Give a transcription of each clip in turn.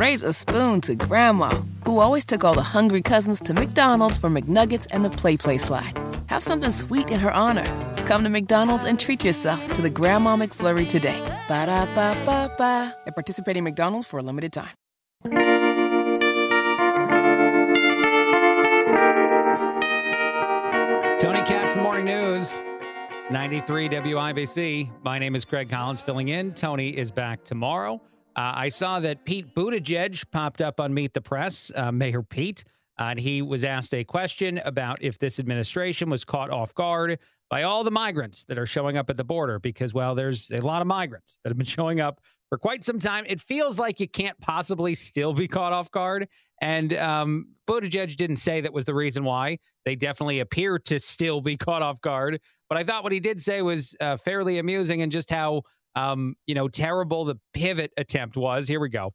raise a spoon to Grandma, who always took all the hungry cousins to McDonald's for McNuggets and the PlayPlace slide. Have something sweet in her honor. Come to McDonald's and treat yourself to the Grandma McFlurry today. Ba da ba ba ba. At participating McDonald's for a limited time. Tony Katz, the morning news. 93 WIBC. My name is Craig Collins filling in. Tony is back tomorrow. Uh, I saw that Pete Buttigieg popped up on Meet the Press, uh, Mayor Pete, and he was asked a question about if this administration was caught off guard by all the migrants that are showing up at the border because, well, there's a lot of migrants that have been showing up for quite some time. It feels like you can't possibly still be caught off guard. And um, Buttigieg didn't say that was the reason why. They definitely appear to still be caught off guard. But I thought what he did say was uh, fairly amusing and just how um, you know terrible the pivot attempt was. Here we go.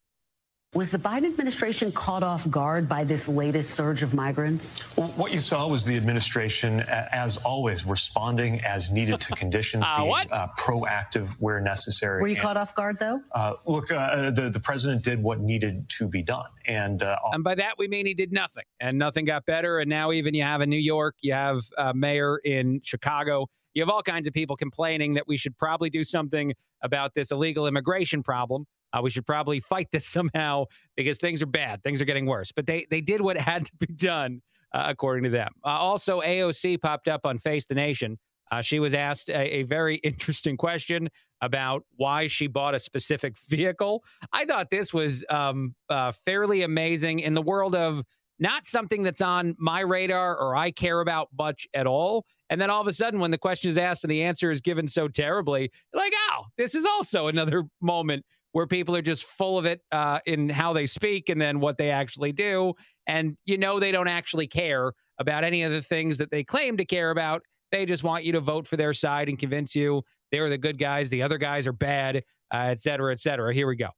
Was the Biden administration caught off guard by this latest surge of migrants? Well, what you saw was the administration, as always, responding as needed to conditions, uh, being what? Uh, proactive where necessary. Were you And, caught off guard, though? Uh, look, uh, the the president did what needed to be done, and uh, And by that, we mean he did nothing and nothing got better. And now, even you have in New York, you have a mayor in Chicago, you have all kinds of people complaining that we should probably do something about this illegal immigration problem. Uh, we should probably fight this somehow because things are bad. Things are getting worse. But they, they did what had to be done, uh, according to them. Uh, also, AOC popped up on Face the Nation. Uh, she was asked a, a very interesting question about why she bought a specific vehicle. I thought this was um, uh, fairly amazing in the world of not something that's on my radar or I care about much at all. And then all of a sudden, when the question is asked and the answer is given so terribly, like, oh, this is also another moment where people are just full of it uh, in how they speak and then what they actually do. And you know, they don't actually care about any of the things that they claim to care about. They just want you to vote for their side and convince you they're the good guys, the other guys are bad, uh, et cetera, et cetera. Here we go.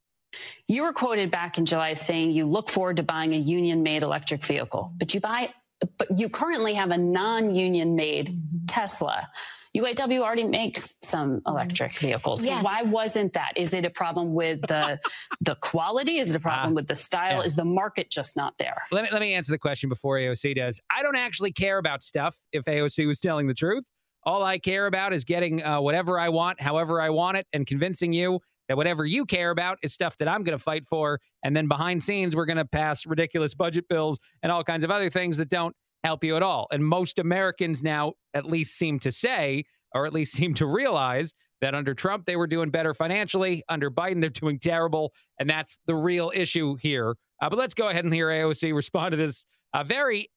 You were quoted back in July saying you look forward to buying a union made electric vehicle, but you buy but you currently have a non-union made Tesla. UAW already makes some electric vehicles. Yes. Why wasn't that? Is it a problem with the the quality? Is it a problem Ah, with the style? yeah. Is the market just not there? Let me let me answer the question before AOC does. I don't actually care about stuff if AOC was telling the truth. All I care about is getting uh, whatever I want, however I want it, and convincing you that whatever you care about is stuff that I'm going to fight for. And then behind scenes, we're going to pass ridiculous budget bills and all kinds of other things that don't help you at all. And most Americans now at least seem to say, or at least seem to realize, that under Trump, they were doing better financially. Under Biden, they're doing terrible. And that's the real issue here. Uh, but let's go ahead and hear AOC respond to this uh, very,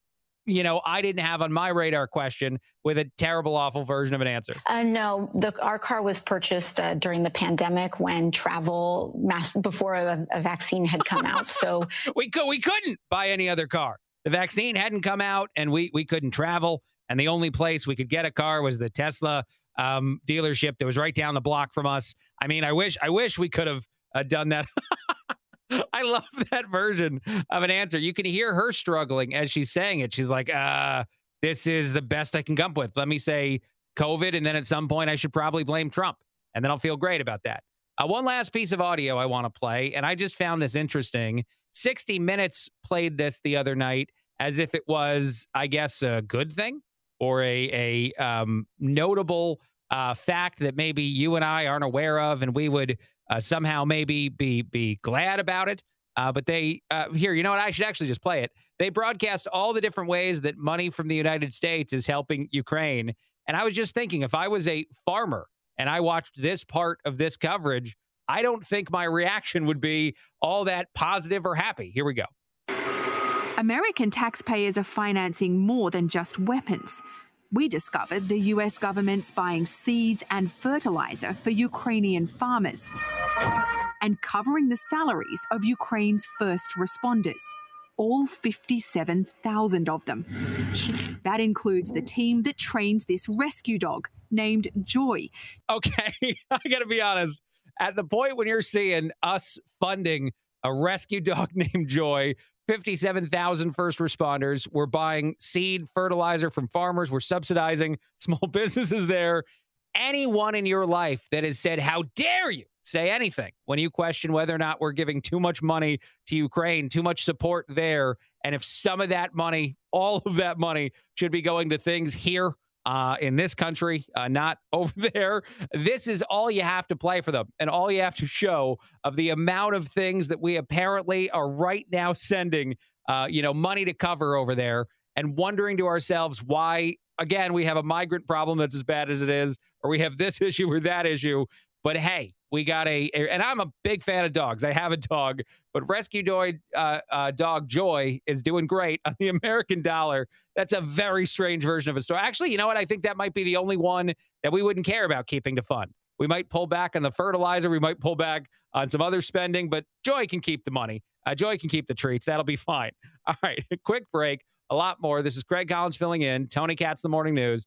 you know, I didn't have on my radar question with a terrible, awful version of an answer. Uh, no, the, our car was purchased uh, during the pandemic when travel mass, before a, a vaccine had come out. So we could we couldn't buy any other car. The vaccine hadn't come out, and we we couldn't travel. And the only place we could get a car was the Tesla um, dealership that was right down the block from us. I mean, I wish I wish we could have uh, done that. I love that version of an answer. You can hear her struggling as she's saying it. She's like, uh, this is the best I can come with. Let me say COVID, and then at some point I should probably blame Trump, and then I'll feel great about that. Uh, one last piece of audio I want to play, and I just found this interesting. 60 Minutes played this the other night as if it was, I guess, a good thing or a, a um, notable uh, fact that maybe you and I aren't aware of, and we would uh, somehow maybe be be glad about it. Uh, but they uh, here, you know what? I should actually just play it. They broadcast all the different ways that money from the United States is helping Ukraine, and I was just thinking, if I was a farmer and I watched this part of this coverage, I don't think my reaction would be all that positive or happy. Here we go. American taxpayers are financing more than just weapons. We discovered the US government's buying seeds and fertilizer for Ukrainian farmers and covering the salaries of Ukraine's first responders, all 57,000 of them. That includes the team that trains this rescue dog named Joy. Okay, I got to be honest. At the point when you're seeing us funding a rescue dog named Joy, 57,000 first responders, we're buying seed, fertilizer from farmers, we're subsidizing small businesses there. Anyone in your life that has said, How dare you say anything when you question whether or not we're giving too much money to Ukraine, too much support there, and if some of that money, all of that money, should be going to things here uh, in this country, uh, not over there. This is all you have to play for them and all you have to show of the amount of things that we apparently are right now sending, uh, you know, money to cover over there and wondering to ourselves why, again, we have a migrant problem that's as bad as it is, or we have this issue or that issue. But hey, we got a, a and I'm a big fan of dogs. I have a dog, but rescue dog, uh, uh, dog Joy is doing great on the American dollar. That's a very strange version of a story. Actually, you know what? I think that might be the only one that we wouldn't care about keeping to fund. We might pull back on the fertilizer. We might pull back on some other spending, but Joy can keep the money. Uh, Joy can keep the treats. That'll be fine. All right, quick break. A lot more. This is Greg Collins filling in. Tony Katz, the morning news,